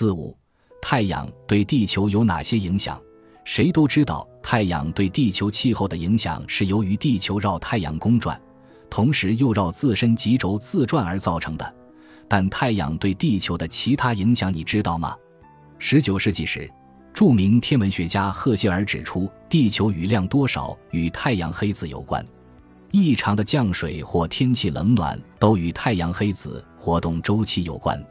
四五，太阳对地球有哪些影响？谁都知道，太阳对地球气候的影响是由于地球绕太阳公转，同时又绕自身极轴自转而造成的。但太阳对地球的其他影响，你知道吗？十九世纪时，著名天文学家赫歇尔指出，地球雨量多少与太阳黑子有关。异常的降水或天气冷暖都与太阳黑子活动周期有关。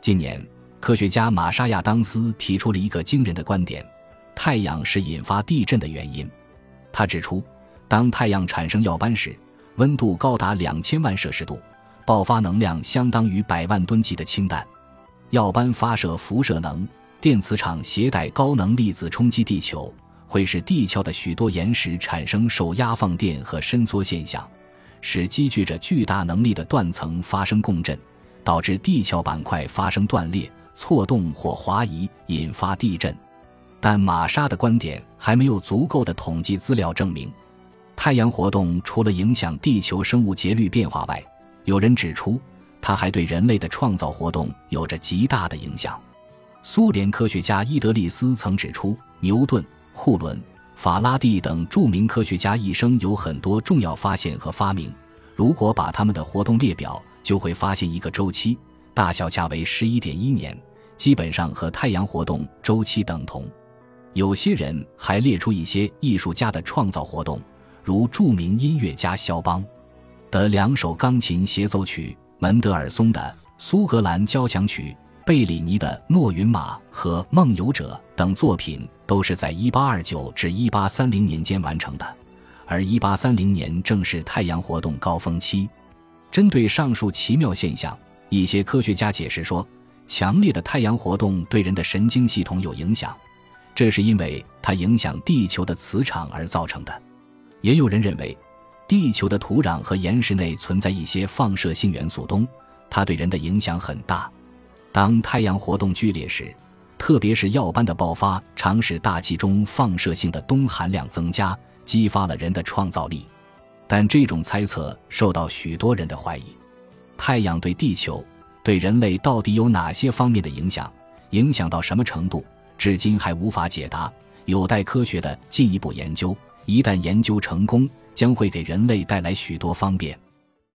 近年，科学家玛莎亚当斯提出了一个惊人的观点：太阳是引发地震的原因。他指出，当太阳产生耀斑时，温度高达两千万摄氏度，爆发能量相当于百万吨级的氢弹。耀斑发射辐射能，电磁场携带高能粒子冲击地球。会使地壳的许多岩石产生受压放电和伸缩现象，使积聚着巨大能力的断层发生共振，导致地壳板块发生断裂、错动或滑移，引发地震。但玛莎的观点还没有足够的统计资料证明，太阳活动除了影响地球生物节律变化外，有人指出，它还对人类的创造活动有着极大的影响。苏联科学家伊德利斯曾指出，牛顿。库伦、法拉第等著名科学家一生有很多重要发现和发明。如果把他们的活动列表，就会发现一个周期，大小恰为十一点一年，基本上和太阳活动周期等同。有些人还列出一些艺术家的创造活动，如著名音乐家肖邦的两首钢琴协奏曲、门德尔松的《苏格兰交响曲》。贝里尼的《诺云马》和《梦游者》等作品都是在1829至1830年间完成的，而1830年正是太阳活动高峰期。针对上述奇妙现象，一些科学家解释说，强烈的太阳活动对人的神经系统有影响，这是因为它影响地球的磁场而造成的。也有人认为，地球的土壤和岩石内存在一些放射性元素氡，它对人的影响很大。当太阳活动剧烈时，特别是耀斑的爆发，常使大气中放射性的氡含量增加，激发了人的创造力。但这种猜测受到许多人的怀疑。太阳对地球、对人类到底有哪些方面的影响？影响到什么程度？至今还无法解答，有待科学的进一步研究。一旦研究成功，将会给人类带来许多方便。